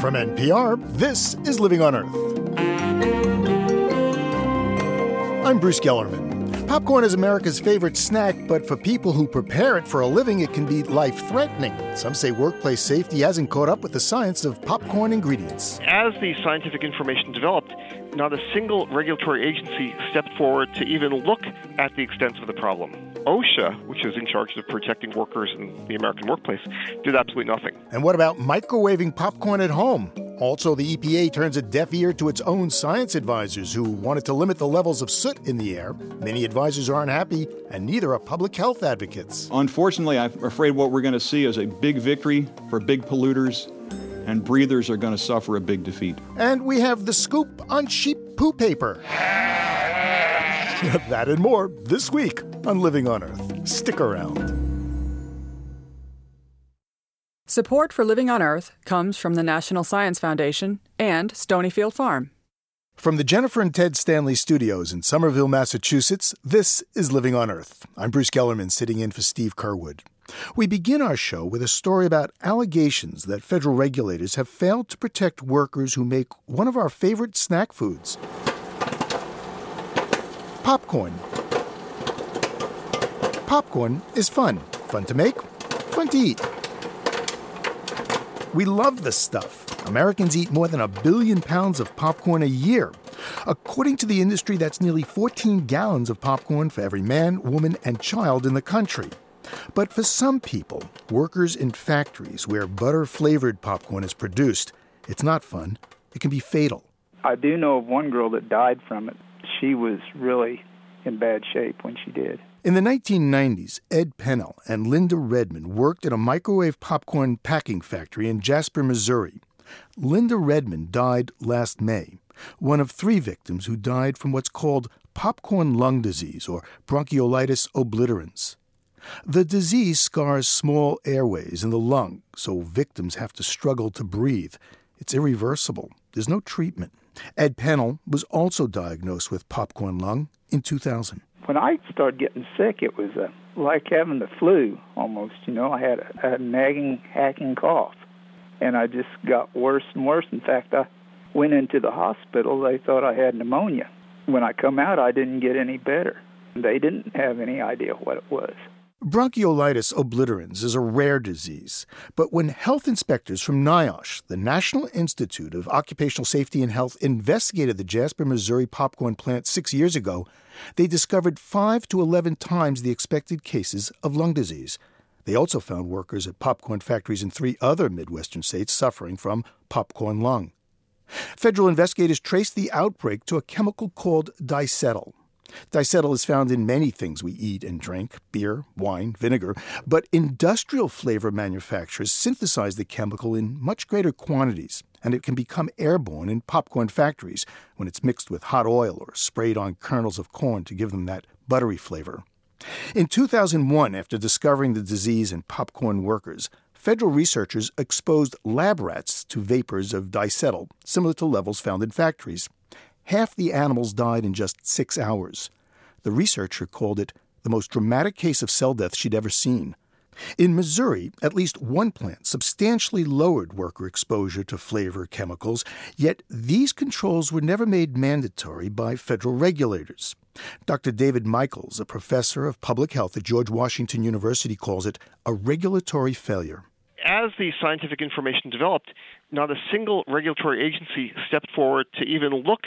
From NPR, this is Living on Earth. I'm Bruce Gellerman. Popcorn is America's favorite snack, but for people who prepare it for a living, it can be life threatening. Some say workplace safety hasn't caught up with the science of popcorn ingredients. As the scientific information developed, not a single regulatory agency stepped forward to even look at the extent of the problem. OSHA, which is in charge of protecting workers in the American workplace, did absolutely nothing. And what about microwaving popcorn at home? Also, the EPA turns a deaf ear to its own science advisors who wanted to limit the levels of soot in the air. Many advisors aren't happy, and neither are public health advocates. Unfortunately, I'm afraid what we're going to see is a big victory for big polluters, and breathers are going to suffer a big defeat. And we have the scoop on sheep poo paper. that and more this week on Living on Earth. Stick around. Support for Living on Earth comes from the National Science Foundation and Stonyfield Farm. From the Jennifer and Ted Stanley studios in Somerville, Massachusetts, this is Living on Earth. I'm Bruce Gellerman sitting in for Steve Curwood. We begin our show with a story about allegations that federal regulators have failed to protect workers who make one of our favorite snack foods popcorn. Popcorn is fun. Fun to make, fun to eat. We love this stuff. Americans eat more than a billion pounds of popcorn a year. According to the industry, that's nearly 14 gallons of popcorn for every man, woman, and child in the country. But for some people, workers in factories where butter flavored popcorn is produced, it's not fun. It can be fatal. I do know of one girl that died from it. She was really in bad shape when she did. In the 1990s, Ed Pennell and Linda Redmond worked at a microwave popcorn packing factory in Jasper, Missouri. Linda Redmond died last May, one of three victims who died from what's called popcorn lung disease or bronchiolitis obliterans. The disease scars small airways in the lung, so victims have to struggle to breathe. It's irreversible. There's no treatment. Ed Pennell was also diagnosed with popcorn lung in 2000 when I started getting sick, it was uh, like having the flu almost. You know, I had a, a nagging, hacking cough, and I just got worse and worse. In fact, I went into the hospital. They thought I had pneumonia. When I come out, I didn't get any better. They didn't have any idea what it was. Bronchiolitis obliterans is a rare disease, but when health inspectors from NIOSH, the National Institute of Occupational Safety and Health, investigated the Jasper, Missouri popcorn plant six years ago, they discovered 5 to 11 times the expected cases of lung disease. They also found workers at popcorn factories in three other Midwestern states suffering from popcorn lung. Federal investigators traced the outbreak to a chemical called diacetyl. Diacetyl is found in many things we eat and drink beer, wine, vinegar, but industrial flavor manufacturers synthesize the chemical in much greater quantities, and it can become airborne in popcorn factories when it's mixed with hot oil or sprayed on kernels of corn to give them that buttery flavor. In 2001, after discovering the disease in popcorn workers, federal researchers exposed lab rats to vapors of diacetyl, similar to levels found in factories. Half the animals died in just six hours. The researcher called it the most dramatic case of cell death she'd ever seen. In Missouri, at least one plant substantially lowered worker exposure to flavor chemicals, yet these controls were never made mandatory by federal regulators. Dr. David Michaels, a professor of public health at George Washington University, calls it a regulatory failure. As the scientific information developed, not a single regulatory agency stepped forward to even look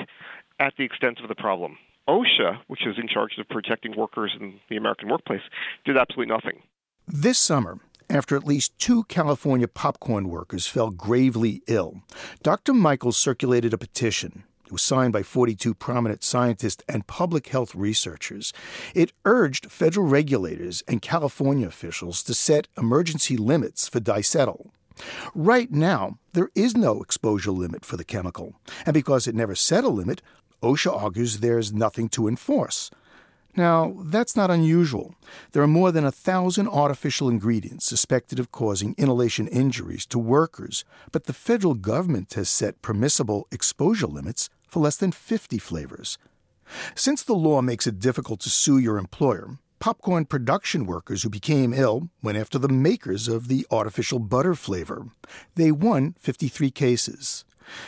at the extent of the problem. OSHA, which is in charge of protecting workers in the American workplace, did absolutely nothing. This summer, after at least two California popcorn workers fell gravely ill, Dr. Michaels circulated a petition. It was signed by 42 prominent scientists and public health researchers. It urged federal regulators and California officials to set emergency limits for diacetyl. Right now, there is no exposure limit for the chemical, and because it never set a limit, OSHA argues there's nothing to enforce. Now, that's not unusual. There are more than a thousand artificial ingredients suspected of causing inhalation injuries to workers, but the federal government has set permissible exposure limits for less than 50 flavors. Since the law makes it difficult to sue your employer, popcorn production workers who became ill went after the makers of the artificial butter flavor. They won 53 cases.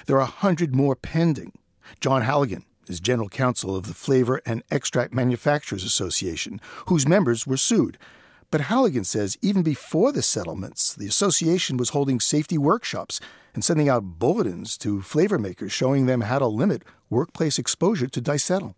There are 100 more pending. John Hallagan is general counsel of the Flavor and Extract Manufacturers Association, whose members were sued. But Hallagan says even before the settlements, the association was holding safety workshops and sending out bulletins to flavor makers showing them how to limit workplace exposure to diacetyl.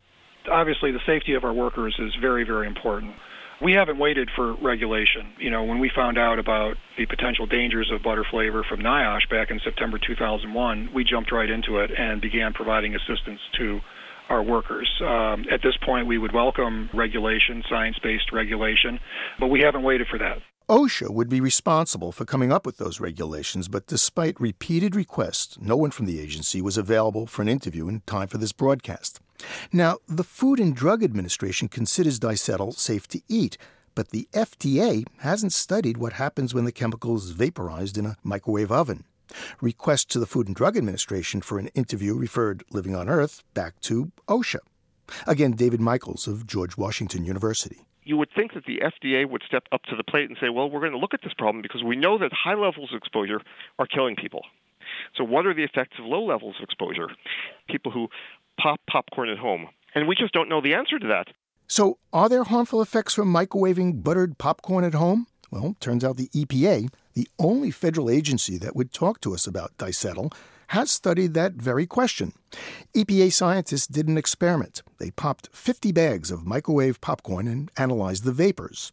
Obviously, the safety of our workers is very, very important. We haven't waited for regulation. You know, when we found out about the potential dangers of butter flavor from NIOSH back in September 2001, we jumped right into it and began providing assistance to our workers. Um, at this point, we would welcome regulation, science based regulation, but we haven't waited for that. OSHA would be responsible for coming up with those regulations, but despite repeated requests, no one from the agency was available for an interview in time for this broadcast. Now, the Food and Drug Administration considers diacetyl safe to eat, but the FDA hasn't studied what happens when the chemical is vaporized in a microwave oven. Requests to the Food and Drug Administration for an interview referred Living on Earth back to OSHA. Again, David Michaels of George Washington University. You would think that the FDA would step up to the plate and say, well, we're going to look at this problem because we know that high levels of exposure are killing people. So, what are the effects of low levels of exposure? People who pop popcorn at home. And we just don't know the answer to that. So, are there harmful effects from microwaving buttered popcorn at home? Well, turns out the EPA, the only federal agency that would talk to us about diacetyl, has studied that very question. EPA scientists did an experiment. They popped 50 bags of microwave popcorn and analyzed the vapors.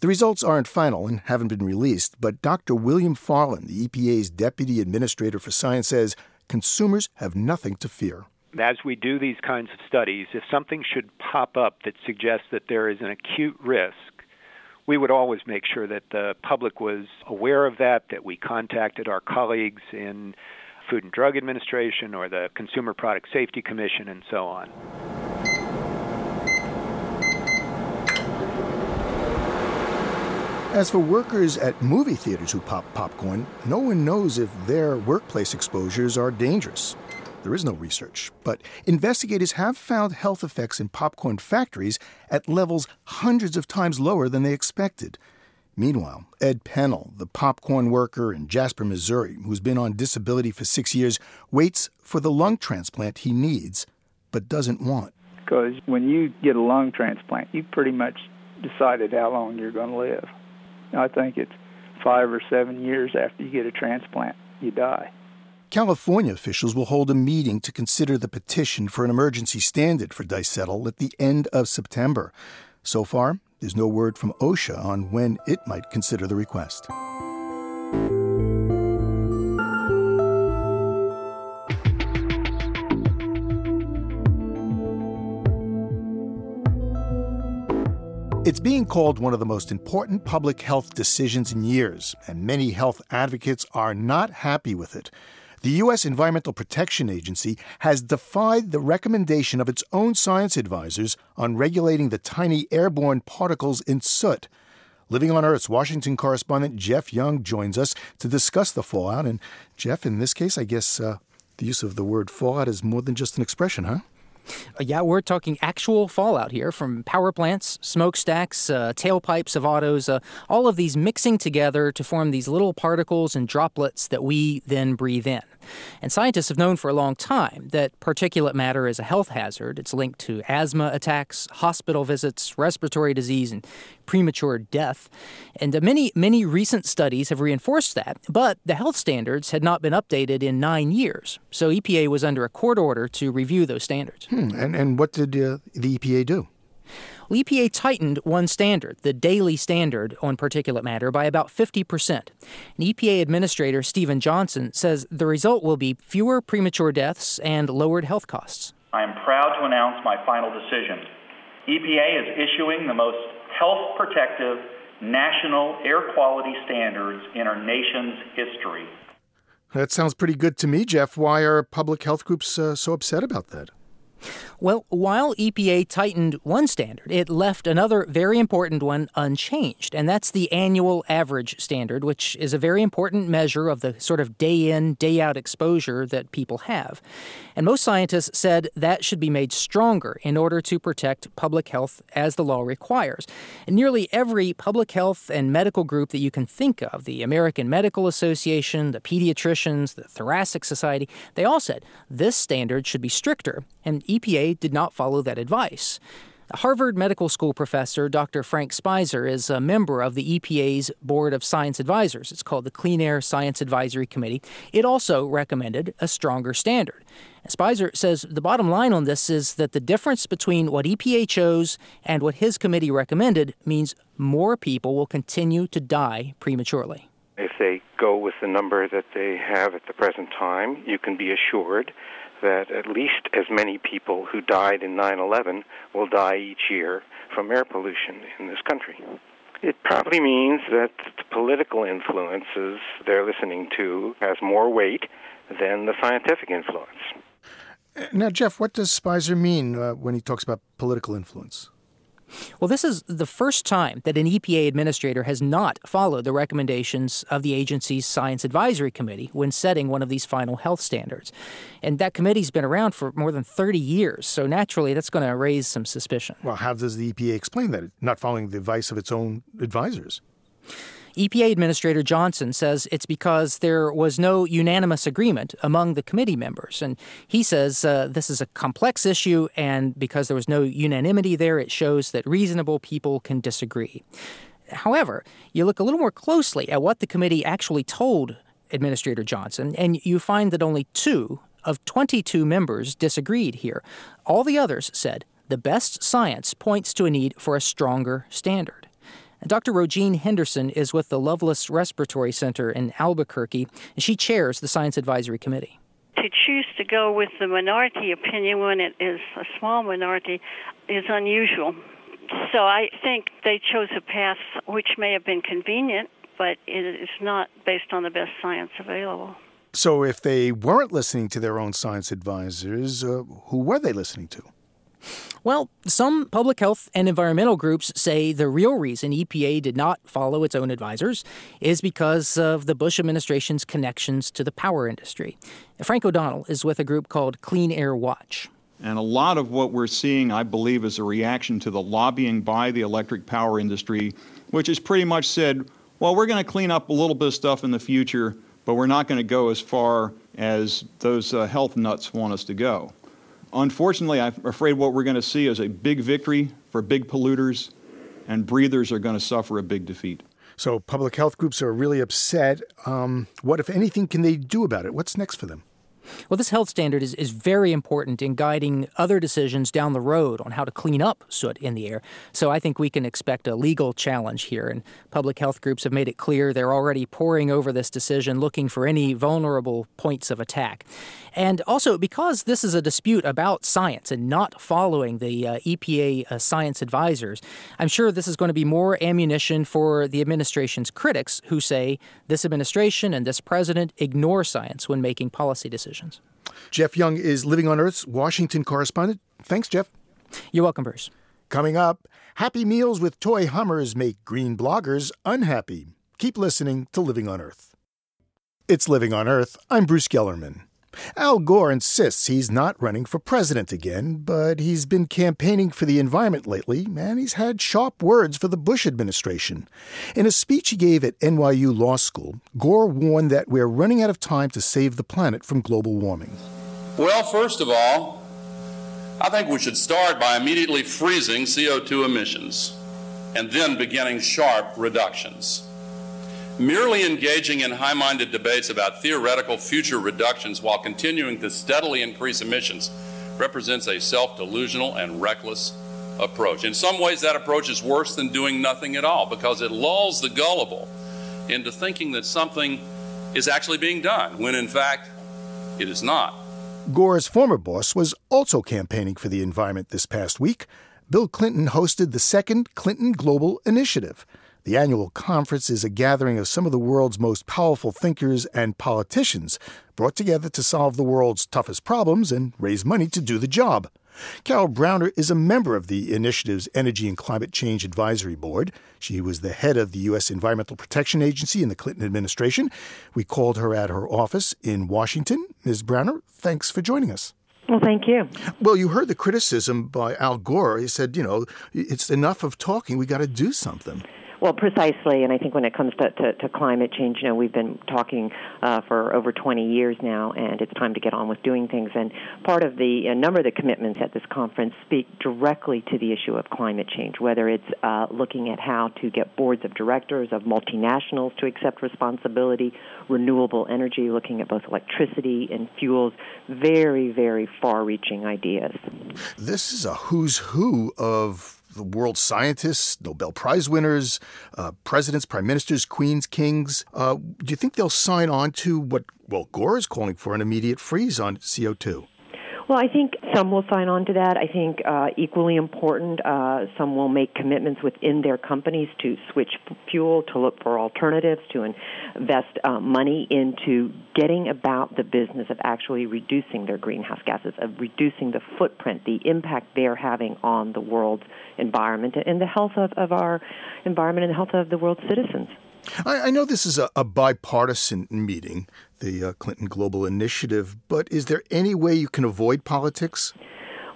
The results aren't final and haven't been released, but Dr. William Farland, the EPA's Deputy Administrator for Science, says consumers have nothing to fear. As we do these kinds of studies, if something should pop up that suggests that there is an acute risk, we would always make sure that the public was aware of that, that we contacted our colleagues in Food and Drug Administration or the Consumer Product Safety Commission and so on. As for workers at movie theaters who pop popcorn, no one knows if their workplace exposures are dangerous. There is no research, but investigators have found health effects in popcorn factories at levels hundreds of times lower than they expected. Meanwhile, Ed Pennell, the popcorn worker in Jasper, Missouri, who's been on disability for six years, waits for the lung transplant he needs, but doesn't want. Because when you get a lung transplant, you pretty much decided how long you're going to live. I think it's five or seven years after you get a transplant, you die. California officials will hold a meeting to consider the petition for an emergency standard for diacetyl at the end of September. So far, there's no word from OSHA on when it might consider the request. It's being called one of the most important public health decisions in years, and many health advocates are not happy with it the U.S. Environmental Protection Agency has defied the recommendation of its own science advisors on regulating the tiny airborne particles in soot. Living on Earth's Washington correspondent Jeff Young joins us to discuss the fallout. And, Jeff, in this case, I guess uh, the use of the word fallout is more than just an expression, huh? Uh, yeah, we're talking actual fallout here from power plants, smokestacks, uh, tailpipes of autos, uh, all of these mixing together to form these little particles and droplets that we then breathe in. And scientists have known for a long time that particulate matter is a health hazard. It's linked to asthma attacks, hospital visits, respiratory disease, and premature death. And uh, many, many recent studies have reinforced that, but the health standards had not been updated in nine years. So EPA was under a court order to review those standards. Hmm. And, and what did uh, the EPA do? Well, EPA tightened one standard, the daily standard on particulate matter, by about 50%. And EPA Administrator Stephen Johnson says the result will be fewer premature deaths and lowered health costs. I am proud to announce my final decision. EPA is issuing the most health protective national air quality standards in our nation's history. That sounds pretty good to me, Jeff. Why are public health groups uh, so upset about that? Well, while EPA tightened one standard, it left another very important one unchanged, and that's the annual average standard, which is a very important measure of the sort of day in, day out exposure that people have. And most scientists said that should be made stronger in order to protect public health as the law requires. And nearly every public health and medical group that you can think of, the American Medical Association, the pediatricians, the Thoracic Society, they all said this standard should be stricter, and EPA did not follow that advice. Harvard Medical School professor Dr. Frank Speizer is a member of the EPA's Board of Science Advisors. It's called the Clean Air Science Advisory Committee. It also recommended a stronger standard. Speizer says the bottom line on this is that the difference between what EPA chose and what his committee recommended means more people will continue to die prematurely. If they go with the number that they have at the present time, you can be assured that at least as many people who died in 9 11 will die each year from air pollution in this country. It probably means that the political influences they're listening to has more weight than the scientific influence. Now, Jeff, what does Speizer mean uh, when he talks about political influence? Well, this is the first time that an EPA administrator has not followed the recommendations of the agency's Science Advisory Committee when setting one of these final health standards. And that committee's been around for more than 30 years, so naturally that's going to raise some suspicion. Well, how does the EPA explain that? Not following the advice of its own advisors? EPA Administrator Johnson says it's because there was no unanimous agreement among the committee members. And he says uh, this is a complex issue, and because there was no unanimity there, it shows that reasonable people can disagree. However, you look a little more closely at what the committee actually told Administrator Johnson, and you find that only two of 22 members disagreed here. All the others said the best science points to a need for a stronger standard. Dr. Rogene Henderson is with the Lovelace Respiratory Center in Albuquerque, and she chairs the Science Advisory Committee. To choose to go with the minority opinion when it is a small minority is unusual. So I think they chose a path which may have been convenient, but it is not based on the best science available. So if they weren't listening to their own science advisors, uh, who were they listening to? Well, some public health and environmental groups say the real reason EPA did not follow its own advisors is because of the Bush administration's connections to the power industry. Frank O'Donnell is with a group called Clean Air Watch. And a lot of what we're seeing, I believe, is a reaction to the lobbying by the electric power industry, which has pretty much said, well, we're going to clean up a little bit of stuff in the future, but we're not going to go as far as those uh, health nuts want us to go. Unfortunately, I'm afraid what we're going to see is a big victory for big polluters, and breathers are going to suffer a big defeat. So, public health groups are really upset. Um, what, if anything, can they do about it? What's next for them? Well, this health standard is, is very important in guiding other decisions down the road on how to clean up soot in the air. So I think we can expect a legal challenge here. And public health groups have made it clear they're already poring over this decision, looking for any vulnerable points of attack. And also, because this is a dispute about science and not following the uh, EPA uh, science advisors, I'm sure this is going to be more ammunition for the administration's critics who say this administration and this president ignore science when making policy decisions. Jeff Young is Living on Earth's Washington correspondent. Thanks, Jeff. You're welcome, Bruce. Coming up, Happy Meals with toy Hummers make green bloggers unhappy. Keep listening to Living on Earth. It's Living on Earth. I'm Bruce Gellerman. Al Gore insists he's not running for president again, but he's been campaigning for the environment lately, and he's had sharp words for the Bush administration. In a speech he gave at NYU Law School, Gore warned that we're running out of time to save the planet from global warming. Well, first of all, I think we should start by immediately freezing CO2 emissions and then beginning sharp reductions. Merely engaging in high minded debates about theoretical future reductions while continuing to steadily increase emissions represents a self delusional and reckless approach. In some ways, that approach is worse than doing nothing at all because it lulls the gullible into thinking that something is actually being done when in fact it is not. Gore's former boss was also campaigning for the environment this past week. Bill Clinton hosted the second Clinton Global Initiative. The annual conference is a gathering of some of the world's most powerful thinkers and politicians brought together to solve the world's toughest problems and raise money to do the job. Carol Browner is a member of the initiative's Energy and Climate Change Advisory Board. She was the head of the U.S. Environmental Protection Agency in the Clinton administration. We called her at her office in Washington. Ms. Browner, thanks for joining us. Well, thank you. Well, you heard the criticism by Al Gore. He said, you know, it's enough of talking. We got to do something. Well, precisely, and I think when it comes to, to, to climate change, you know, we've been talking uh, for over 20 years now, and it's time to get on with doing things. And part of the a number of the commitments at this conference speak directly to the issue of climate change, whether it's uh, looking at how to get boards of directors of multinationals to accept responsibility, renewable energy, looking at both electricity and fuels, very, very far-reaching ideas. This is a who's who of the world scientists, Nobel Prize winners, uh, presidents, prime ministers, queens, kings. Uh, do you think they'll sign on to what, well, Gore is calling for an immediate freeze on CO2? Well, I think some will sign on to that. I think uh, equally important, uh, some will make commitments within their companies to switch fuel, to look for alternatives, to invest uh, money into getting about the business of actually reducing their greenhouse gases, of reducing the footprint, the impact they're having on the world's environment and the health of, of our environment and the health of the world's citizens. I, I know this is a, a bipartisan meeting, the uh, Clinton Global Initiative, but is there any way you can avoid politics?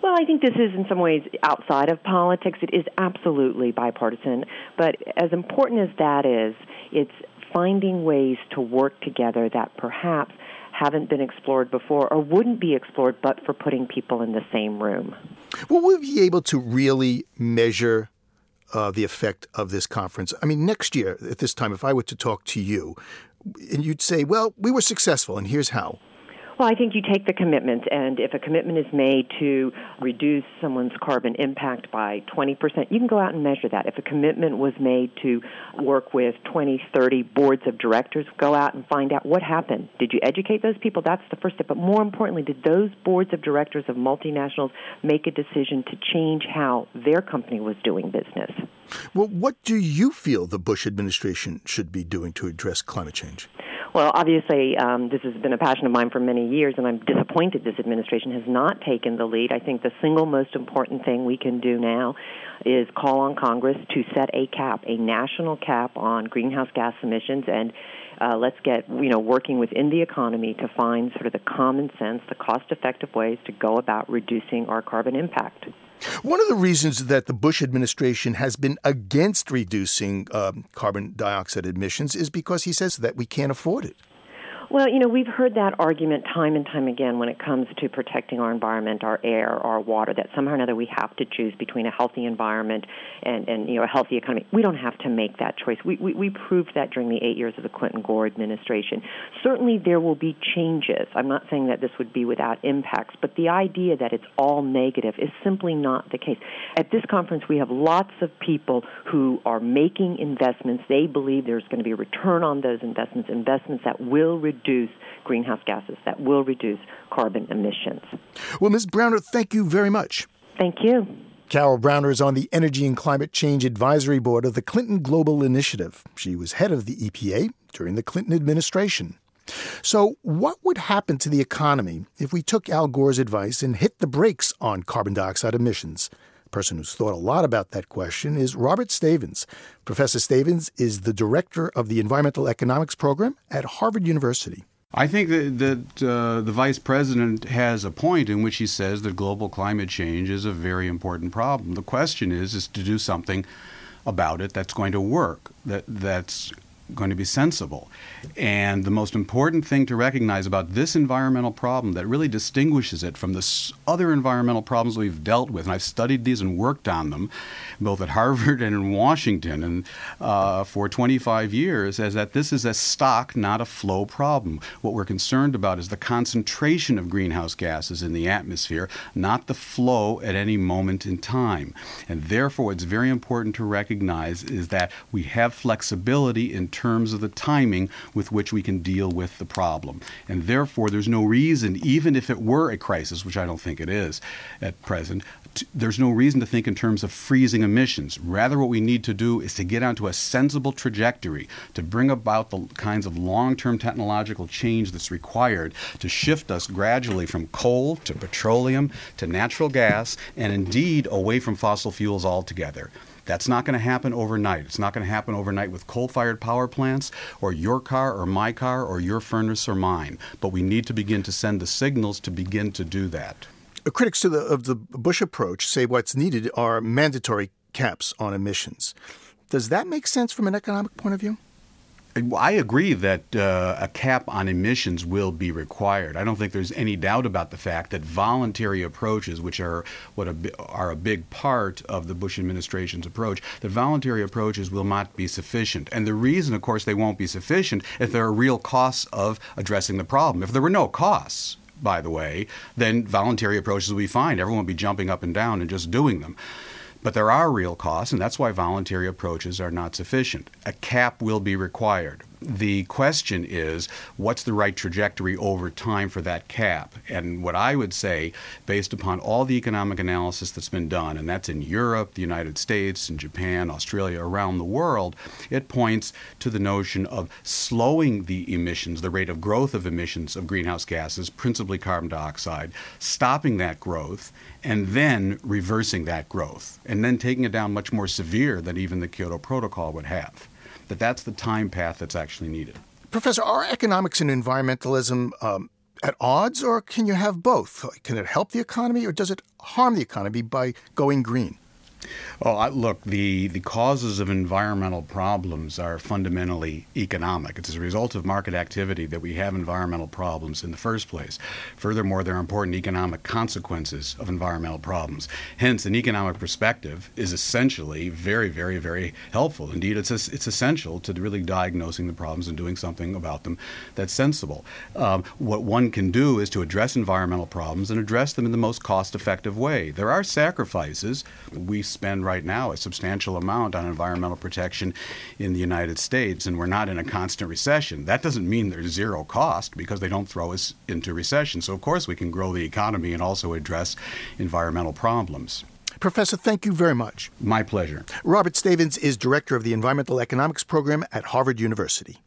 Well, I think this is in some ways outside of politics. It is absolutely bipartisan, but as important as that is, it's finding ways to work together that perhaps haven't been explored before or wouldn't be explored but for putting people in the same room. Will we be able to really measure uh, the effect of this conference. I mean, next year at this time, if I were to talk to you, and you'd say, well, we were successful, and here's how. Well, I think you take the commitment, and if a commitment is made to reduce someone's carbon impact by 20%, you can go out and measure that. If a commitment was made to work with 20, 30 boards of directors, go out and find out what happened. Did you educate those people? That's the first step. But more importantly, did those boards of directors of multinationals make a decision to change how their company was doing business? Well, what do you feel the Bush administration should be doing to address climate change? Well, obviously, um, this has been a passion of mine for many years, and I'm disappointed this administration has not taken the lead. I think the single most important thing we can do now is call on Congress to set a cap, a national cap on greenhouse gas emissions, and uh, let's get you know working within the economy to find sort of the common sense, the cost-effective ways to go about reducing our carbon impact. One of the reasons that the Bush administration has been against reducing um, carbon dioxide emissions is because he says that we can't afford it. Well, you know, we've heard that argument time and time again when it comes to protecting our environment, our air, our water, that somehow or another we have to choose between a healthy environment and, and you know, a healthy economy. We don't have to make that choice. We, we, we proved that during the eight years of the Clinton Gore administration. Certainly there will be changes. I'm not saying that this would be without impacts, but the idea that it's all negative is simply not the case. At this conference, we have lots of people who are making investments. They believe there's going to be a return on those investments, investments that will reduce reduce greenhouse gases, that will reduce carbon emissions. Well, Ms. Browner, thank you very much. Thank you. Carol Browner is on the Energy and Climate Change Advisory Board of the Clinton Global Initiative. She was head of the EPA during the Clinton administration. So, what would happen to the economy if we took Al Gore's advice and hit the brakes on carbon dioxide emissions? Person who's thought a lot about that question is Robert Stavins. Professor Stavins is the director of the Environmental Economics Program at Harvard University. I think that, that uh, the vice president has a point in which he says that global climate change is a very important problem. The question is, is to do something about it that's going to work, that that's going to be sensible. And the most important thing to recognize about this environmental problem that really distinguishes it from the other environmental problems we've dealt with, and I've studied these and worked on them, both at Harvard and in Washington, and uh, for 25 years, is that this is a stock, not a flow problem. What we're concerned about is the concentration of greenhouse gases in the atmosphere, not the flow at any moment in time. And therefore, it's very important to recognize is that we have flexibility in terms terms of the timing with which we can deal with the problem. And therefore, there's no reason, even if it were a crisis, which I don't think it is at present, there's no reason to think in terms of freezing emissions. Rather, what we need to do is to get onto a sensible trajectory to bring about the kinds of long term technological change that's required to shift us gradually from coal to petroleum to natural gas and indeed away from fossil fuels altogether. That's not going to happen overnight. It's not going to happen overnight with coal fired power plants or your car or my car or your furnace or mine. But we need to begin to send the signals to begin to do that. Uh, critics the, of the Bush approach say what's needed are mandatory caps on emissions. Does that make sense from an economic point of view? I agree that uh, a cap on emissions will be required. I don't think there's any doubt about the fact that voluntary approaches, which are what a, are a big part of the Bush administration's approach, that voluntary approaches will not be sufficient. And the reason, of course, they won't be sufficient if there are real costs of addressing the problem. If there were no costs, by the way, then voluntary approaches will be fine. Everyone will be jumping up and down and just doing them. But there are real costs, and that's why voluntary approaches are not sufficient. A cap will be required the question is what's the right trajectory over time for that cap? And what I would say, based upon all the economic analysis that's been done, and that's in Europe, the United States, and Japan, Australia, around the world, it points to the notion of slowing the emissions, the rate of growth of emissions of greenhouse gases, principally carbon dioxide, stopping that growth, and then reversing that growth, and then taking it down much more severe than even the Kyoto Protocol would have that that's the time path that's actually needed. Professor, are economics and environmentalism um, at odds, or can you have both? Can it help the economy, or does it harm the economy by going green? Oh, I, look, the, the causes of environmental problems are fundamentally economic. It's as a result of market activity that we have environmental problems in the first place. Furthermore, there are important economic consequences of environmental problems. Hence, an economic perspective is essentially very, very, very helpful. Indeed, it's, it's essential to really diagnosing the problems and doing something about them that's sensible. Um, what one can do is to address environmental problems and address them in the most cost effective way. There are sacrifices. We spend right now a substantial amount on environmental protection in the United States, and we're not in a constant recession. That doesn't mean there's zero cost because they don't throw us into recession. So, of course, we can grow the economy and also address environmental problems. Professor, thank you very much. My pleasure. Robert Stavins is director of the Environmental Economics Program at Harvard University.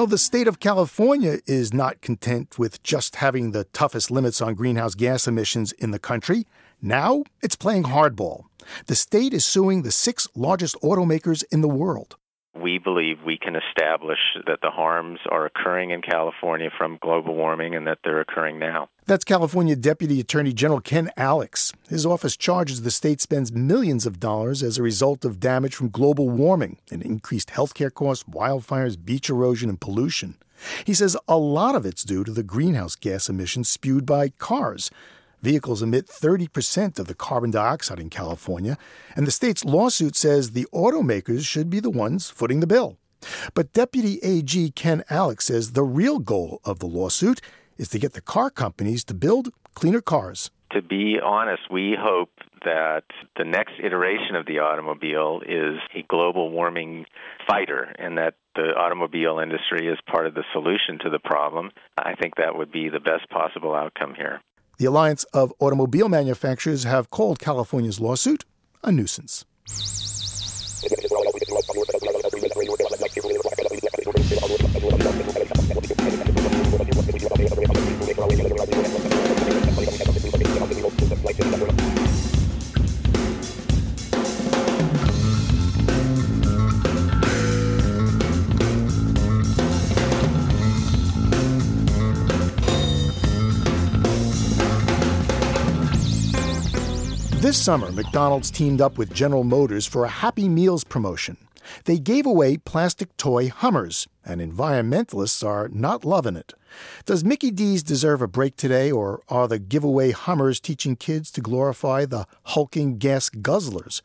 Well, the state of California is not content with just having the toughest limits on greenhouse gas emissions in the country. Now it's playing hardball. The state is suing the six largest automakers in the world we believe we can establish that the harms are occurring in California from global warming and that they're occurring now. That's California Deputy Attorney General Ken Alex. His office charges the state spends millions of dollars as a result of damage from global warming and increased healthcare costs, wildfires, beach erosion, and pollution. He says a lot of it's due to the greenhouse gas emissions spewed by cars. Vehicles emit 30% of the carbon dioxide in California, and the state's lawsuit says the automakers should be the ones footing the bill. But Deputy AG Ken Alex says the real goal of the lawsuit is to get the car companies to build cleaner cars. To be honest, we hope that the next iteration of the automobile is a global warming fighter and that the automobile industry is part of the solution to the problem. I think that would be the best possible outcome here. The Alliance of Automobile Manufacturers have called California's lawsuit a nuisance. This summer, McDonald's teamed up with General Motors for a Happy Meals promotion. They gave away plastic toy Hummers, and environmentalists are not loving it. Does Mickey D's deserve a break today, or are the giveaway Hummers teaching kids to glorify the hulking gas guzzlers?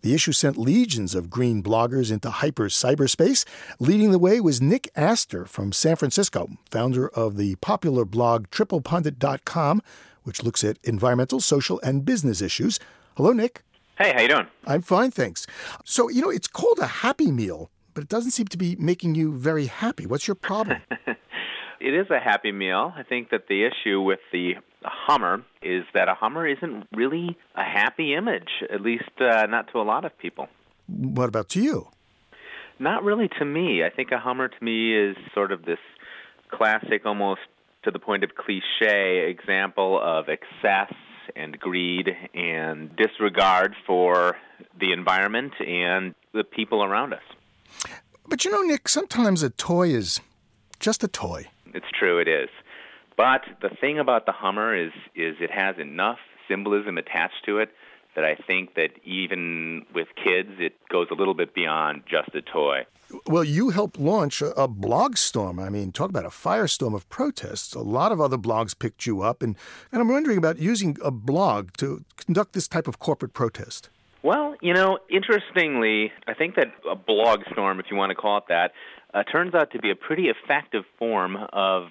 The issue sent legions of green bloggers into hyper cyberspace. Leading the way was Nick Aster from San Francisco, founder of the popular blog triplepundit.com, which looks at environmental, social, and business issues. Hello, Nick. Hey, how you doing? I'm fine, thanks. So, you know, it's called a happy meal, but it doesn't seem to be making you very happy. What's your problem? it is a happy meal. I think that the issue with the Hummer is that a Hummer isn't really a happy image, at least uh, not to a lot of people. What about to you? Not really to me. I think a Hummer to me is sort of this classic, almost to the point of cliche example of excess and greed and disregard for the environment and the people around us. But you know, Nick, sometimes a toy is just a toy. It's true, it is. But the thing about the Hummer is is it has enough symbolism attached to it that I think that even with kids, it goes a little bit beyond just a toy. Well, you helped launch a, a, blog storm. I mean, talk about a firestorm of protests. A lot of other blogs picked you up, and, and I'm wondering about using a blog to conduct this type of corporate protest. Well, you know, interestingly, I think that a blog storm, if you want to call it that, uh, turns out to be a pretty effective form of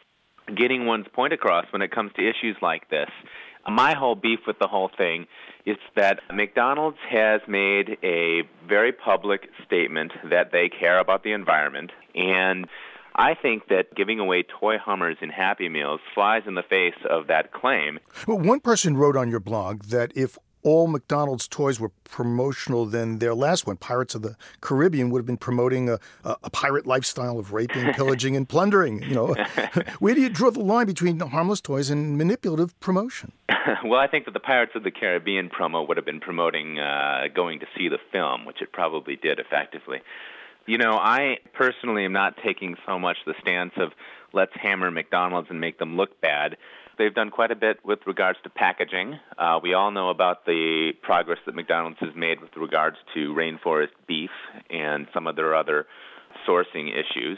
getting one's point across when it comes to issues like this. My whole beef with the whole thing is that McDonald's has made a very public statement that they care about the environment and I think that giving away toy Hummers in Happy Meals flies in the face of that claim. Well, one person wrote on your blog that if all McDonald's toys were promotional than their last one. Pirates of the Caribbean would have been promoting a, a, a pirate lifestyle of raping, pillaging, and plundering. You know, where do you draw the line between harmless toys and manipulative promotion? well, I think that the Pirates of the Caribbean promo would have been promoting uh, going to see the film, which it probably did effectively. You know, I personally am not taking so much the stance of let's hammer McDonald's and make them look bad. They've done quite a bit with regards to packaging. Uh, we all know about the progress that McDonald's has made with regards to rainforest beef and some of their other sourcing issues.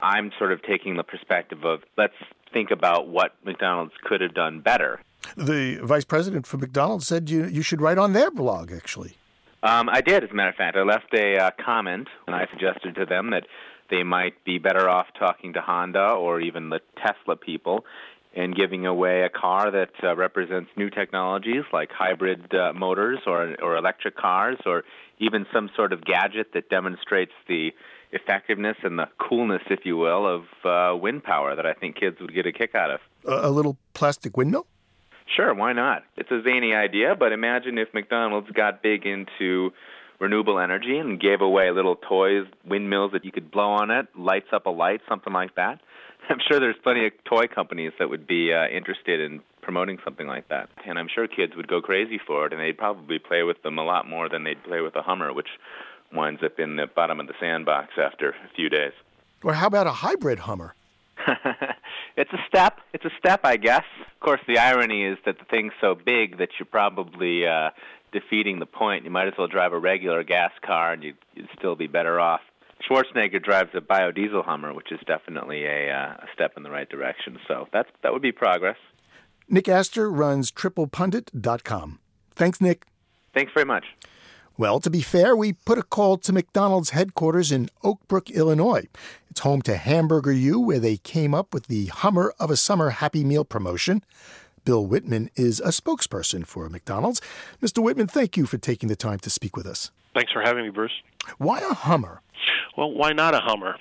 I'm sort of taking the perspective of let's think about what McDonald's could have done better. The vice president for McDonald's said you you should write on their blog, actually. Um, I did, as a matter of fact. I left a uh, comment, and I suggested to them that they might be better off talking to Honda or even the Tesla people and giving away a car that uh, represents new technologies like hybrid uh, motors or or electric cars or even some sort of gadget that demonstrates the effectiveness and the coolness, if you will, of uh, wind power that I think kids would get a kick out of. A, a little plastic windmill? Sure, why not? It's a zany idea, but imagine if McDonald's got big into renewable energy and gave away little toys, windmills that you could blow on it, lights up a light, something like that. I'm sure there's plenty of toy companies that would be uh, interested in promoting something like that. And I'm sure kids would go crazy for it, and they'd probably play with them a lot more than they'd play with a Hummer, which winds up in the bottom of the sandbox after a few days. Or how about a hybrid Hummer? it's a step. It's a step, I guess. Of course, the irony is that the thing's so big that you're probably uh, defeating the point. You might as well drive a regular gas car, and you'd, you'd still be better off. Schwarzenegger drives a biodiesel Hummer, which is definitely a, uh, a step in the right direction. So that's that would be progress. Nick Aster runs triplepundit.com. Thanks, Nick. Thanks very much. Well, to be fair, we put a call to McDonald's headquarters in Oak Brook, Illinois. It's home to Hamburger U, where they came up with the Hummer of a Summer Happy Meal promotion. Bill Whitman is a spokesperson for McDonald's. Mr. Whitman, thank you for taking the time to speak with us. Thanks for having me, Bruce. Why a Hummer? Well, why not a Hummer?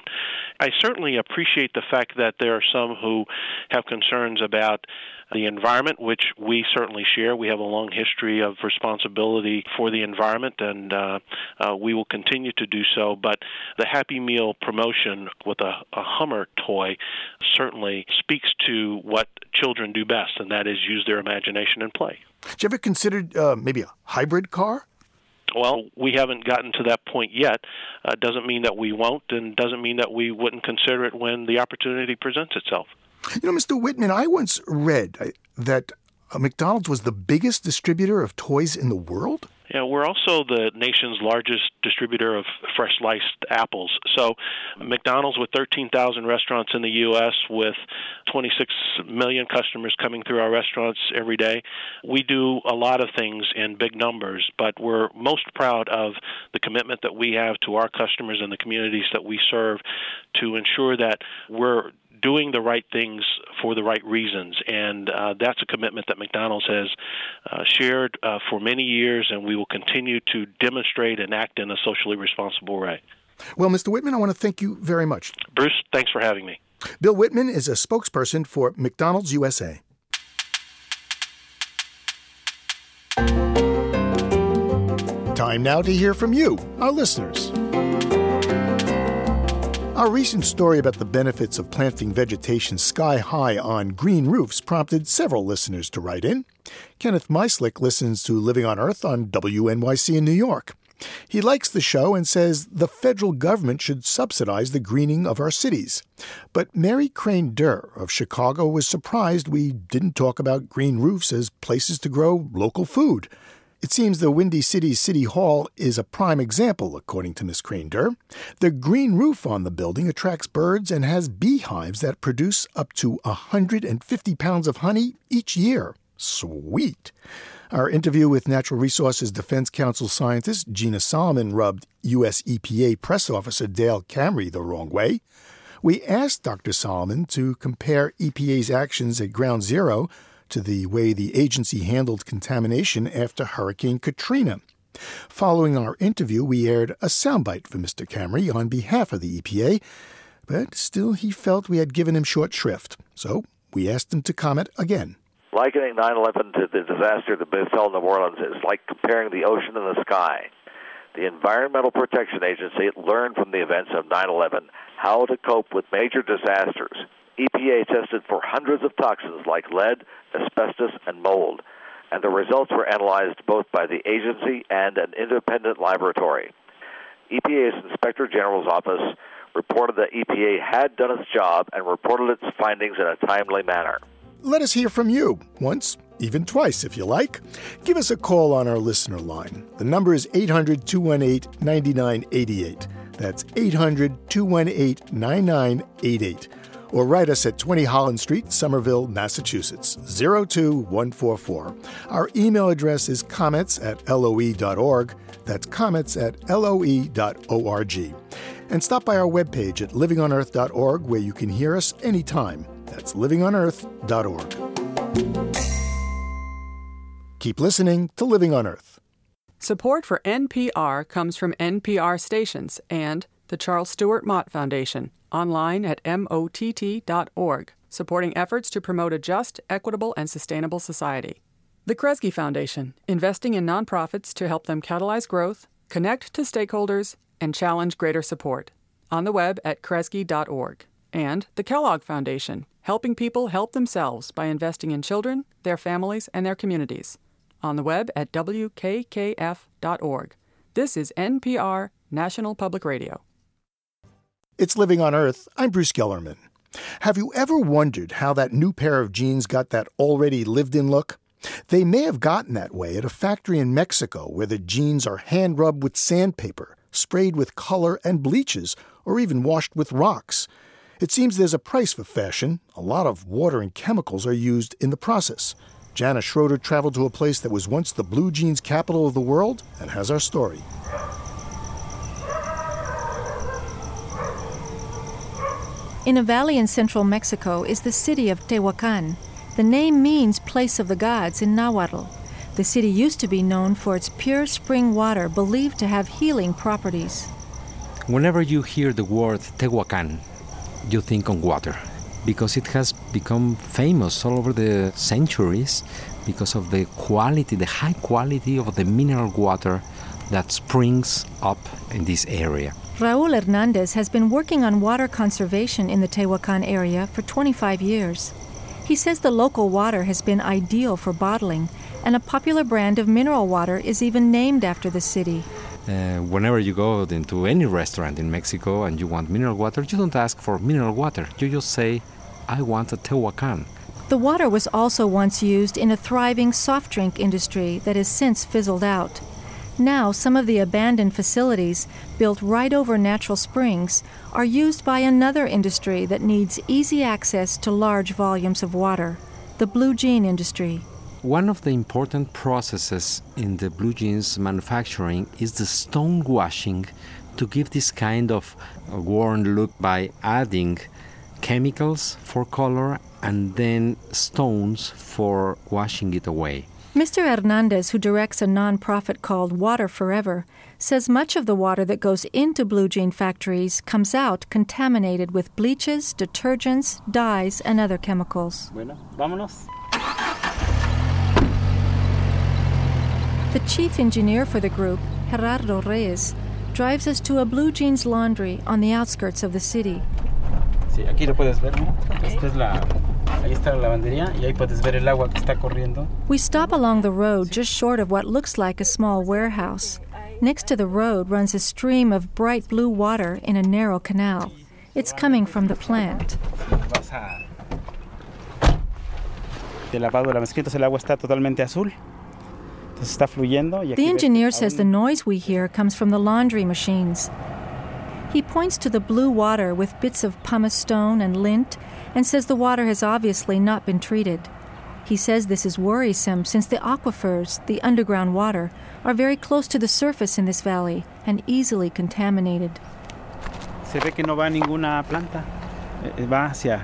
I certainly appreciate the fact that there are some who have concerns about the environment, which we certainly share. We have a long history of responsibility for the environment, and uh, uh, we will continue to do so. But the Happy Meal promotion with a, a Hummer toy certainly speaks to what children do best, and that is use their imagination and play. Did you ever consider uh, maybe a hybrid car? Well, we haven't gotten to that point yet. Uh, doesn't mean that we won't, and doesn't mean that we wouldn't consider it when the opportunity presents itself. You know, Mr. Whitman, I once read uh, that uh, McDonald's was the biggest distributor of toys in the world. Yeah, we're also the nation's largest distributor of fresh sliced apples. So, McDonald's, with 13,000 restaurants in the U.S., with 26 million customers coming through our restaurants every day, we do a lot of things in big numbers, but we're most proud of the commitment that we have to our customers and the communities that we serve to ensure that we're doing the right things for the right reasons. And uh, that's a commitment that McDonald's has uh, shared uh, for many years, and we will continue to demonstrate and act in a socially responsible way. Well, Mr. Whitman, I want to thank you very much. Bruce, thanks for having me. Bill Whitman is a spokesperson for McDonald's USA. Time now to hear from you, our listeners. Our recent story about the benefits of planting vegetation sky high on green roofs prompted several listeners to write in. Kenneth Meislick listens to Living on Earth on WNYC in New York. He likes the show and says the federal government should subsidize the greening of our cities. But Mary Crane Durr of Chicago was surprised we didn't talk about green roofs as places to grow local food. It seems the Windy City City Hall is a prime example, according to Miss Crander. The green roof on the building attracts birds and has beehives that produce up to 150 pounds of honey each year. Sweet. Our interview with Natural Resources Defense Council scientist Gina Solomon rubbed U.S. EPA press officer Dale Kemery the wrong way. We asked Dr. Solomon to compare EPA's actions at Ground Zero to the way the agency handled contamination after Hurricane Katrina. Following our interview, we aired a soundbite for Mr. Kemery on behalf of the EPA, but still he felt we had given him short shrift, so we asked him to comment again. Likening 9 11 to the disaster that befell New Orleans is like comparing the ocean and the sky. The Environmental Protection Agency learned from the events of 9 11 how to cope with major disasters. EPA tested for hundreds of toxins like lead, asbestos, and mold, and the results were analyzed both by the agency and an independent laboratory. EPA's Inspector General's office reported that EPA had done its job and reported its findings in a timely manner. Let us hear from you once, even twice if you like. Give us a call on our listener line. The number is 800 218 9988. That's 800 218 9988 or write us at 20 Holland Street, Somerville, Massachusetts, 02144. Our email address is comments at loe.org. That's comments at loe.org. And stop by our webpage at livingonearth.org where you can hear us anytime. That's livingonearth.org. Keep listening to Living on Earth. Support for NPR comes from NPR stations and the Charles Stewart Mott Foundation online at mott.org, supporting efforts to promote a just, equitable, and sustainable society. The Kresge Foundation, investing in nonprofits to help them catalyze growth, connect to stakeholders, and challenge greater support. On the web at kresge.org. And the Kellogg Foundation, helping people help themselves by investing in children, their families, and their communities. On the web at wkkf.org. This is NPR, National Public Radio. It's Living on Earth. I'm Bruce Gellerman. Have you ever wondered how that new pair of jeans got that already lived in look? They may have gotten that way at a factory in Mexico where the jeans are hand rubbed with sandpaper, sprayed with color and bleaches, or even washed with rocks. It seems there's a price for fashion. A lot of water and chemicals are used in the process. Jana Schroeder traveled to a place that was once the blue jeans capital of the world and has our story. In a valley in central Mexico is the city of Tehuacan. The name means place of the gods in Nahuatl. The city used to be known for its pure spring water believed to have healing properties. Whenever you hear the word Tehuacan, you think on water because it has become famous all over the centuries because of the quality, the high quality of the mineral water that springs up in this area. Raul Hernandez has been working on water conservation in the Tehuacan area for 25 years. He says the local water has been ideal for bottling, and a popular brand of mineral water is even named after the city. Uh, whenever you go into any restaurant in Mexico and you want mineral water, you don't ask for mineral water. You just say, I want a Tehuacan. The water was also once used in a thriving soft drink industry that has since fizzled out. Now, some of the abandoned facilities, built right over natural springs, are used by another industry that needs easy access to large volumes of water the blue jean industry. One of the important processes in the blue jeans manufacturing is the stone washing to give this kind of worn look by adding chemicals for color and then stones for washing it away. Mr. Hernandez, who directs a nonprofit called Water Forever, says much of the water that goes into blue jean factories comes out contaminated with bleaches, detergents, dyes, and other chemicals. Bueno, vámonos. The chief engineer for the group, Gerardo Reyes, drives us to a blue jeans laundry on the outskirts of the city. Sí, aquí lo puedes ver, ¿no? Esta es la Ahí está la lavandería y ahí puedes ver el agua que está corriendo. We stop along the road just short of what looks like a small warehouse. Next to the road runs a stream of bright blue water in a narrow canal. It's coming from the plant. De lavado de la mezquita, el agua está totalmente azul. Entonces está fluyendo. Y the engineer says the noise we hear comes from the laundry machines. He points to the blue water with bits of pumice stone and lint and says the water has obviously not been treated. He says this is worrisome since the aquifers, the underground water, are very close to the surface in this valley and easily contaminated. Se ve que no va ninguna planta. Eh, va hacia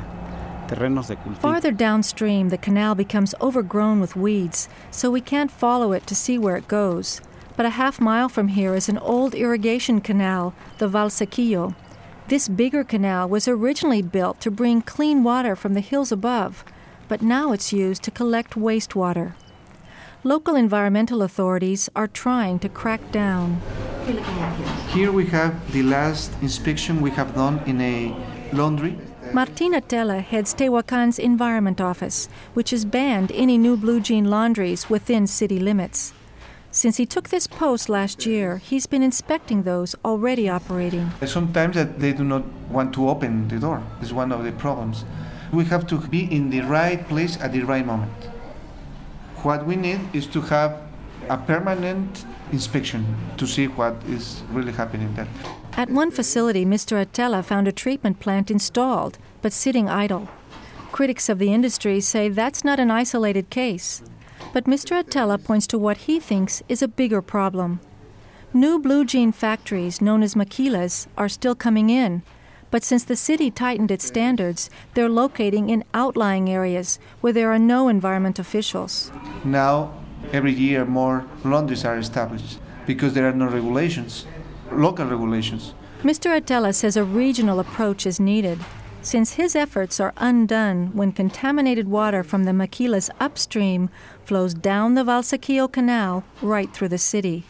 terrenos de cultivo. Farther downstream, the canal becomes overgrown with weeds, so we can't follow it to see where it goes. But a half mile from here is an old irrigation canal, the Valsequillo, this bigger canal was originally built to bring clean water from the hills above, but now it's used to collect wastewater. Local environmental authorities are trying to crack down. Here we have the last inspection we have done in a laundry. Martin Atella heads Tehuacan's Environment Office, which has banned any new blue jean laundries within city limits. Since he took this post last year, he's been inspecting those already operating. Sometimes that they do not want to open the door. Is one of the problems. We have to be in the right place at the right moment. What we need is to have a permanent inspection to see what is really happening there. At one facility, Mr. Atella found a treatment plant installed, but sitting idle. Critics of the industry say that's not an isolated case. But Mr. Atella points to what he thinks is a bigger problem. New blue jean factories, known as maquilas, are still coming in, but since the city tightened its standards, they're locating in outlying areas where there are no environment officials. Now, every year, more laundries are established because there are no regulations, local regulations. Mr. Atella says a regional approach is needed since his efforts are undone when contaminated water from the maquilas upstream flows down the Valsequillo Canal right through the city.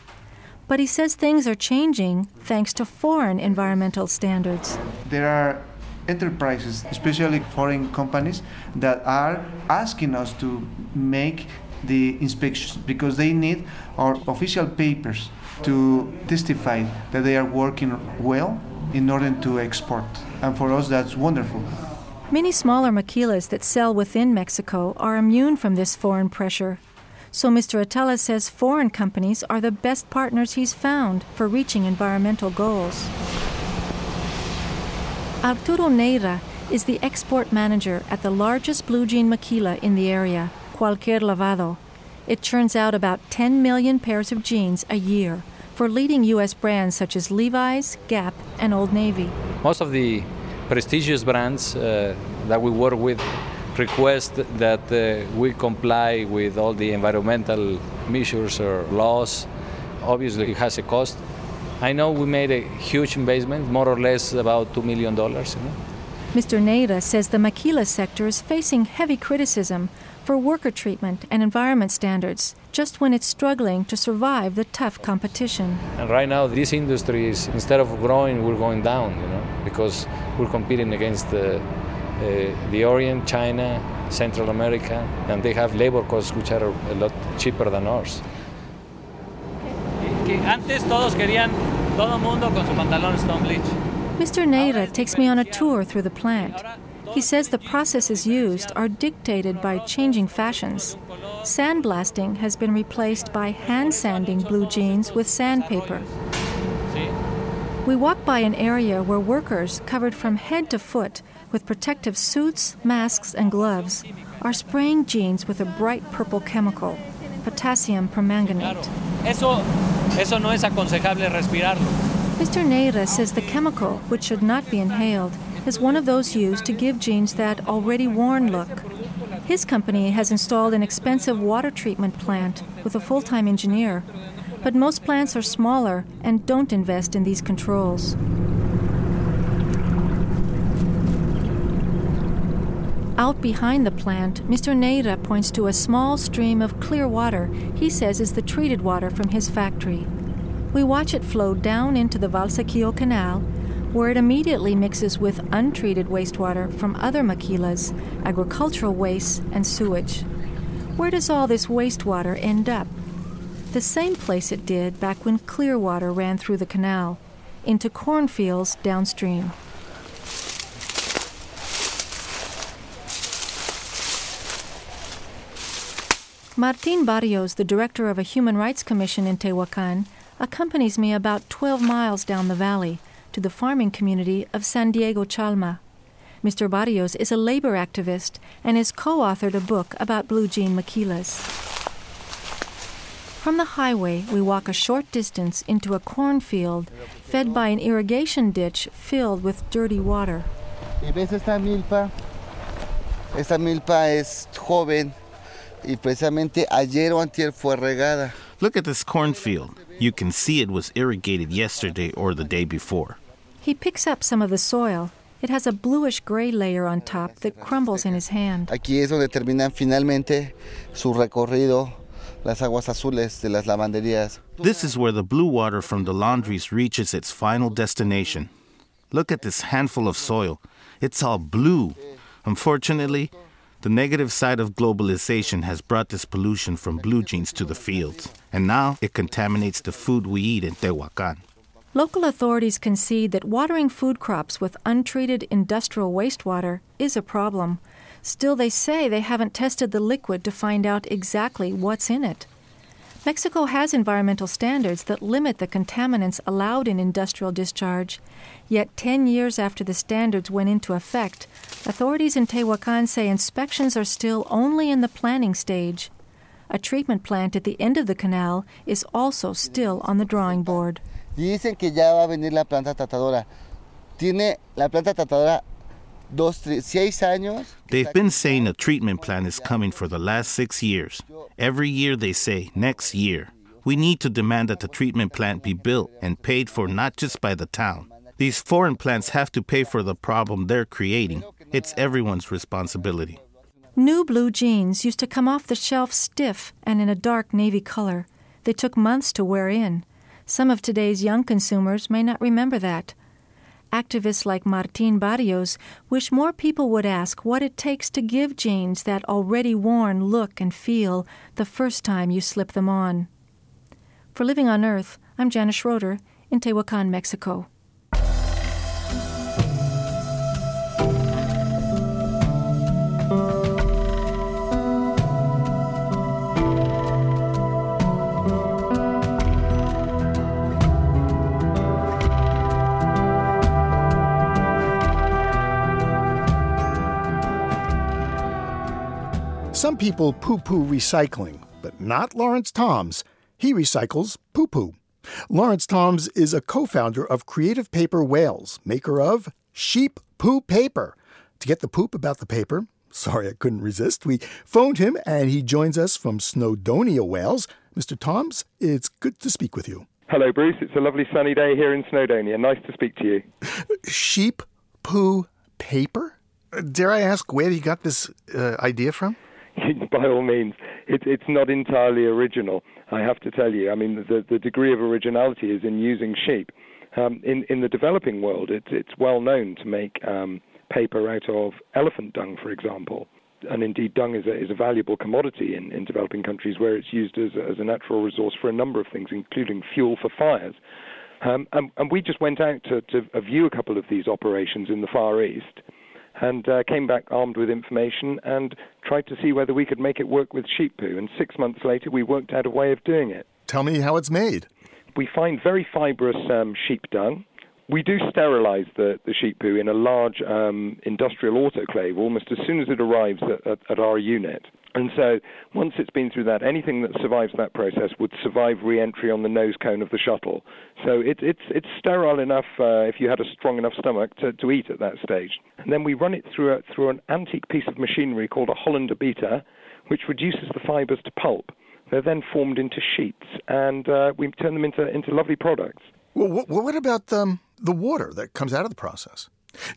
But he says things are changing thanks to foreign environmental standards. There are enterprises, especially foreign companies, that are asking us to make the inspections because they need our official papers to testify that they are working well in order to export. And for us, that's wonderful. Many smaller maquilas that sell within Mexico are immune from this foreign pressure. So Mr. Atella says foreign companies are the best partners he's found for reaching environmental goals. Arturo Neira is the export manager at the largest blue jean maquila in the area, Cualquier Lavado. It churns out about 10 million pairs of jeans a year for leading U.S. brands such as Levi's, Gap, and Old Navy. Most of the prestigious brands uh, that we work with request that uh, we comply with all the environmental measures or laws. Obviously, it has a cost. I know we made a huge investment, more or less about $2 million. You know? Mr. Neira says the maquila sector is facing heavy criticism for worker treatment and environment standards just when it's struggling to survive the tough competition. And right now, this industry is instead of growing, we're going down, you know, because we're competing against the, uh, the Orient, China, Central America, and they have labor costs which are a lot cheaper than ours. Antes todos querían todo mundo con su pantalón Stone Bleach. Mr. Neira takes me on a tour through the plant. He says the processes used are dictated by changing fashions. Sandblasting has been replaced by hand sanding blue jeans with sandpaper. We walk by an area where workers, covered from head to foot with protective suits, masks, and gloves, are spraying jeans with a bright purple chemical, potassium permanganate. Eso, eso no es aconsejable respirarlo. Mr. Neira says the chemical, which should not be inhaled, is one of those used to give jeans that already worn look. His company has installed an expensive water treatment plant with a full time engineer, but most plants are smaller and don't invest in these controls. Out behind the plant, Mr. Neira points to a small stream of clear water he says is the treated water from his factory. We watch it flow down into the Valsequillo Canal, where it immediately mixes with untreated wastewater from other maquilas, agricultural waste, and sewage. Where does all this wastewater end up? The same place it did back when clear water ran through the canal, into cornfields downstream. Martin Barrios, the director of a human rights commission in Tehuacan, accompanies me about 12 miles down the valley to the farming community of San Diego Chalma. Mr. Barrios is a labor activist and has co authored a book about blue jean maquilas. From the highway, we walk a short distance into a cornfield fed by an irrigation ditch filled with dirty water. ¿Y ves esta milpa? Esta milpa es joven y precisamente ayer o antier fue regada. Look at this cornfield. You can see it was irrigated yesterday or the day before. He picks up some of the soil. It has a bluish gray layer on top that crumbles in his hand. Aquí es donde terminan finalmente su recorrido las aguas azules de las lavanderías. This is where the blue water from the laundries reaches its final destination. Look at this handful of soil. It's all blue. Unfortunately, the negative side of globalization has brought this pollution from blue jeans to the fields, and now it contaminates the food we eat in Tehuacan. Local authorities concede that watering food crops with untreated industrial wastewater is a problem. Still, they say they haven't tested the liquid to find out exactly what's in it. Mexico has environmental standards that limit the contaminants allowed in industrial discharge. Yet, 10 years after the standards went into effect, authorities in Tehuacan say inspections are still only in the planning stage. A treatment plant at the end of the canal is also still on the drawing board. Dicen que ya va a venir la planta tratadora. Tiene la planta tratadora dos, seis años. They've been saying a treatment plant is coming for the last six years. Every year they say, next year. We need to demand that the treatment plant be built and paid for not just by the town. These foreign plants have to pay for the problem they're creating. It's everyone's responsibility. New blue jeans used to come off the shelf stiff and in a dark navy color. They took months to wear in. Some of today's young consumers may not remember that. Activists like Martin Barrios wish more people would ask what it takes to give jeans that already worn look and feel the first time you slip them on. For Living on Earth, I'm Janice Schroeder in Tehuacan, Mexico. Some people poo poo recycling, but not Lawrence Toms. He recycles poo poo. Lawrence Toms is a co founder of Creative Paper Wales, maker of Sheep Poo Paper. To get the poop about the paper, sorry I couldn't resist, we phoned him and he joins us from Snowdonia, Wales. Mr. Toms, it's good to speak with you. Hello, Bruce. It's a lovely sunny day here in Snowdonia. Nice to speak to you. Sheep poo paper? Dare I ask where you got this uh, idea from? by all means, it, it's not entirely original. I have to tell you. I mean, the, the degree of originality is in using sheep. Um, in in the developing world, it, it's well known to make um, paper out of elephant dung, for example. And indeed, dung is a, is a valuable commodity in, in developing countries where it's used as a, as a natural resource for a number of things, including fuel for fires. Um, and, and, we just went out to, to view a couple of these operations in the Far East and uh, came back armed with information and tried to see whether we could make it work with sheep poo. And six months later, we worked out a way of doing it. Tell me how it's made. We find very fibrous um, sheep dung. We do sterilize the, the sheep poo in a large um, industrial autoclave almost as soon as it arrives at, at, at our unit. And so, once it's been through that, anything that survives that process would survive re-entry on the nose cone of the shuttle. So it, it's it's sterile enough uh, if you had a strong enough stomach to, to eat at that stage. And then we run it through a, through an antique piece of machinery called a Hollander beater, which reduces the fibers to pulp. They're then formed into sheets, and uh, we turn them into into lovely products. Well, what, what about um, the water that comes out of the process?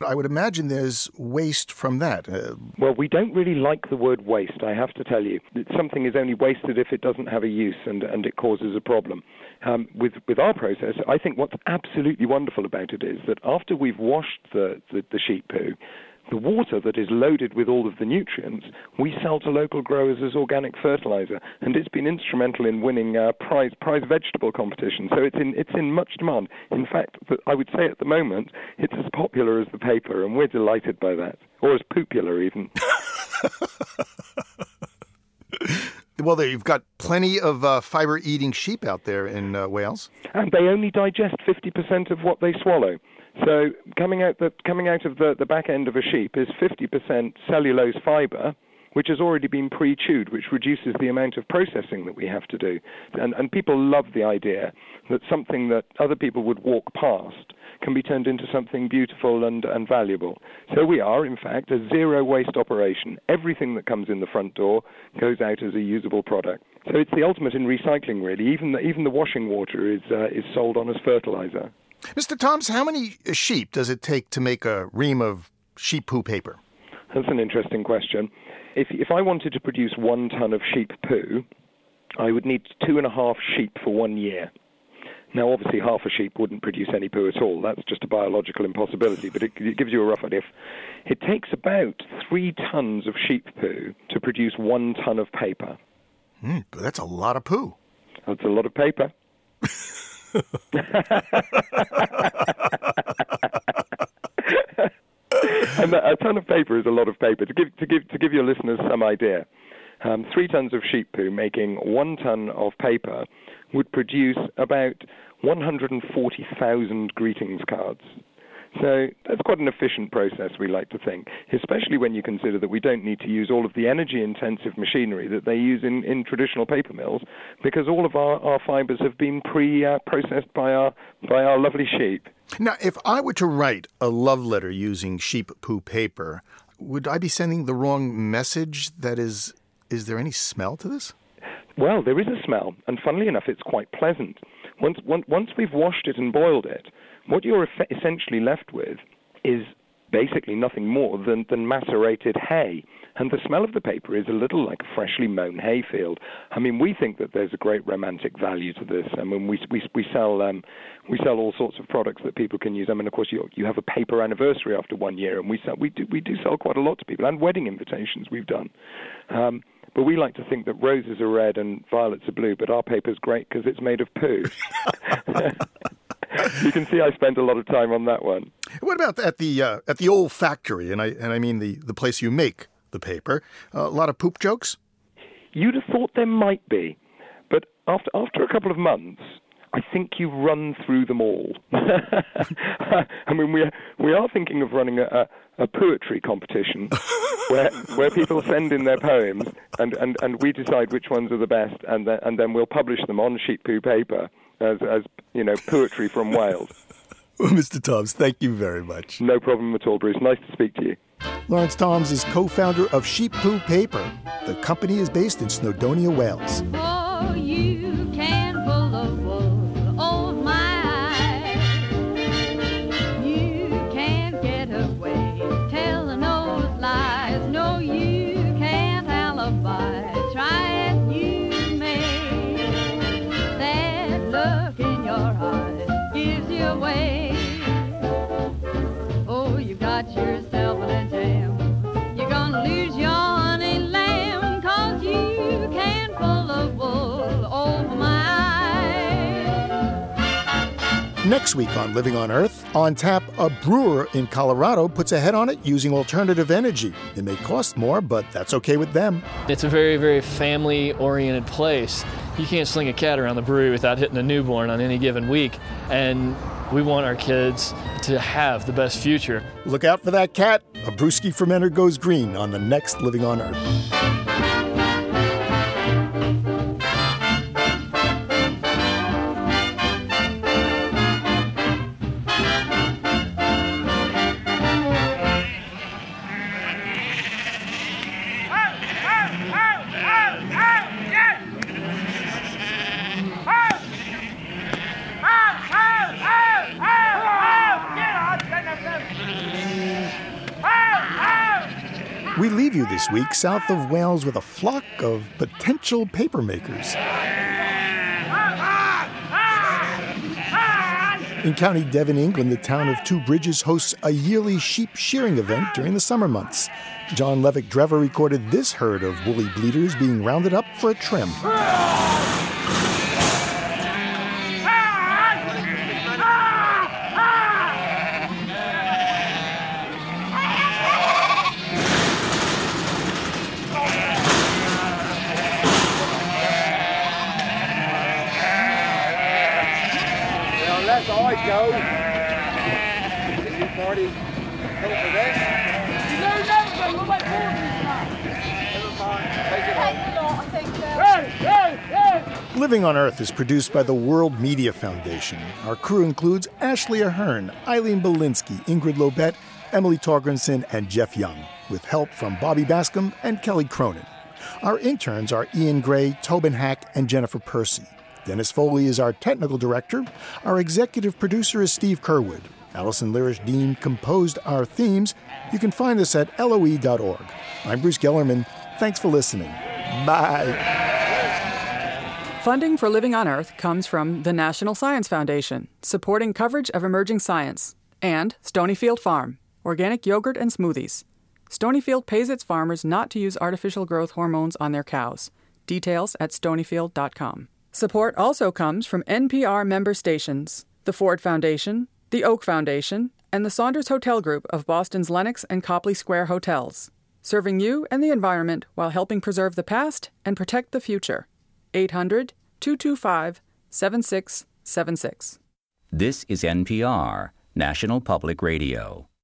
I would imagine there's waste from that. Uh, well, we don't really like the word waste, I have to tell you. Something is only wasted if it doesn't have a use and, and it causes a problem. Um, with, with our process, I think what's absolutely wonderful about it is that after we've washed the, the, the sheep poo, the water that is loaded with all of the nutrients, we sell to local growers as organic fertilizer, and it's been instrumental in winning uh, prize prize vegetable competition. So it's in it's in much demand. In fact, I would say at the moment it's as popular as the paper, and we're delighted by that, or as popular even. well, there you've got plenty of uh, fiber-eating sheep out there in uh, Wales, and they only digest fifty percent of what they swallow. So coming out the coming out of the, the back end of a sheep is 50% cellulose fiber, which has already been pre-chewed, which reduces the amount of processing that we have to do. And, and people love the idea that something that other people would walk past can be turned into something beautiful and, and valuable. So we are, in fact, a zero waste operation. Everything that comes in the front door goes out as a usable product. So it's the ultimate in recycling, really. Even the, even the washing water is uh, is sold on as fertilizer. Mr. Toms, how many sheep does it take to make a ream of sheep poo paper? That's an interesting question. If, if I wanted to produce one ton of sheep poo, I would need two and a half sheep for one year. Now, obviously, half a sheep wouldn't produce any poo at all. That's just a biological impossibility, but it, it gives you a rough idea. It takes about three tons of sheep poo to produce one ton of paper. Mm, but that's a lot of poo. That's a lot of paper. and a ton of paper is a lot of paper. To give to give to give your listeners some idea, um, three tons of sheep poo making one ton of paper would produce about 140,000 greetings cards. So that's quite an efficient process, we like to think, especially when you consider that we don't need to use all of the energy intensive machinery that they use in, in traditional paper mills because all of our, our fibers have been pre uh, processed by our, by our lovely sheep. Now, if I were to write a love letter using sheep poo paper, would I be sending the wrong message? That is, is there any smell to this? Well, there is a smell, and funnily enough, it's quite pleasant. Once, once, once we've washed it and boiled it, what you're essentially left with is basically nothing more than, than macerated hay. And the smell of the paper is a little like a freshly mown hayfield. I mean, we think that there's a great romantic value to this. I mean, we we we sell um, we sell all sorts of products that people can use. I mean, of course, you you have a paper anniversary after one year, and we sell we do we do sell quite a lot to people, and wedding invitations we've done. Um, but we like to think that roses are red and violets are blue, but our paper's great because it's made of poo. you can see I spent a lot of time on that one. What about at the uh, at the old factory? And I and I mean the the place you make the paper. Uh, a lot of poop jokes. You'd have thought there might be, but after after a couple of months, I think you've run through them all. I mean, we are, we are thinking of running a, a, poetry competition where where people send in their poems and, and, and we decide which ones are the best, and then, and then we'll publish them on sheet poo paper as as you know poetry from Wales. Well, Mr. Toms, thank you very much. No problem at all, Bruce. Nice to speak to you. Lawrence Toms is co-founder of Sheep Poo Paper. The company is based in Snowdonia, Wales. Oh, you can pull a wool over my eyes. You can't get away telling those lies. No, you Next week on Living on Earth, on tap, a brewer in Colorado puts a head on it using alternative energy. It may cost more, but that's okay with them. It's a very, very family oriented place. You can't sling a cat around the brewery without hitting a newborn on any given week. And we want our kids to have the best future. Look out for that cat. A brewski fermenter goes green on the next Living on Earth. Leave you this week south of Wales with a flock of potential papermakers. In County Devon, England, the town of Two Bridges hosts a yearly sheep shearing event during the summer months. John Levack Drever recorded this herd of woolly bleeders being rounded up for a trim. Well, unless I go, can you party help with that? No, no, no, we'll wait for you. Living on Earth is produced by the World Media Foundation. Our crew includes Ashley Ahern, Eileen Bolinsky, Ingrid Lobet, Emily Torgrimson, and Jeff Young, with help from Bobby Bascomb and Kelly Cronin. Our interns are Ian Gray, Tobin Hack, and Jennifer Percy. Dennis Foley is our technical director. Our executive producer is Steve Curwood. Allison Lirish Dean composed our themes. You can find us at loe.org. I'm Bruce Gellerman. Thanks for listening. Bye. Funding for Living on Earth comes from the National Science Foundation, supporting coverage of emerging science, and Stonyfield Farm, organic yogurt and smoothies. Stonyfield pays its farmers not to use artificial growth hormones on their cows. Details at stonyfield.com. Support also comes from NPR member stations, the Ford Foundation, the Oak Foundation, and the Saunders Hotel Group of Boston's Lenox and Copley Square hotels, serving you and the environment while helping preserve the past and protect the future. 800 225 7676. This is NPR, National Public Radio.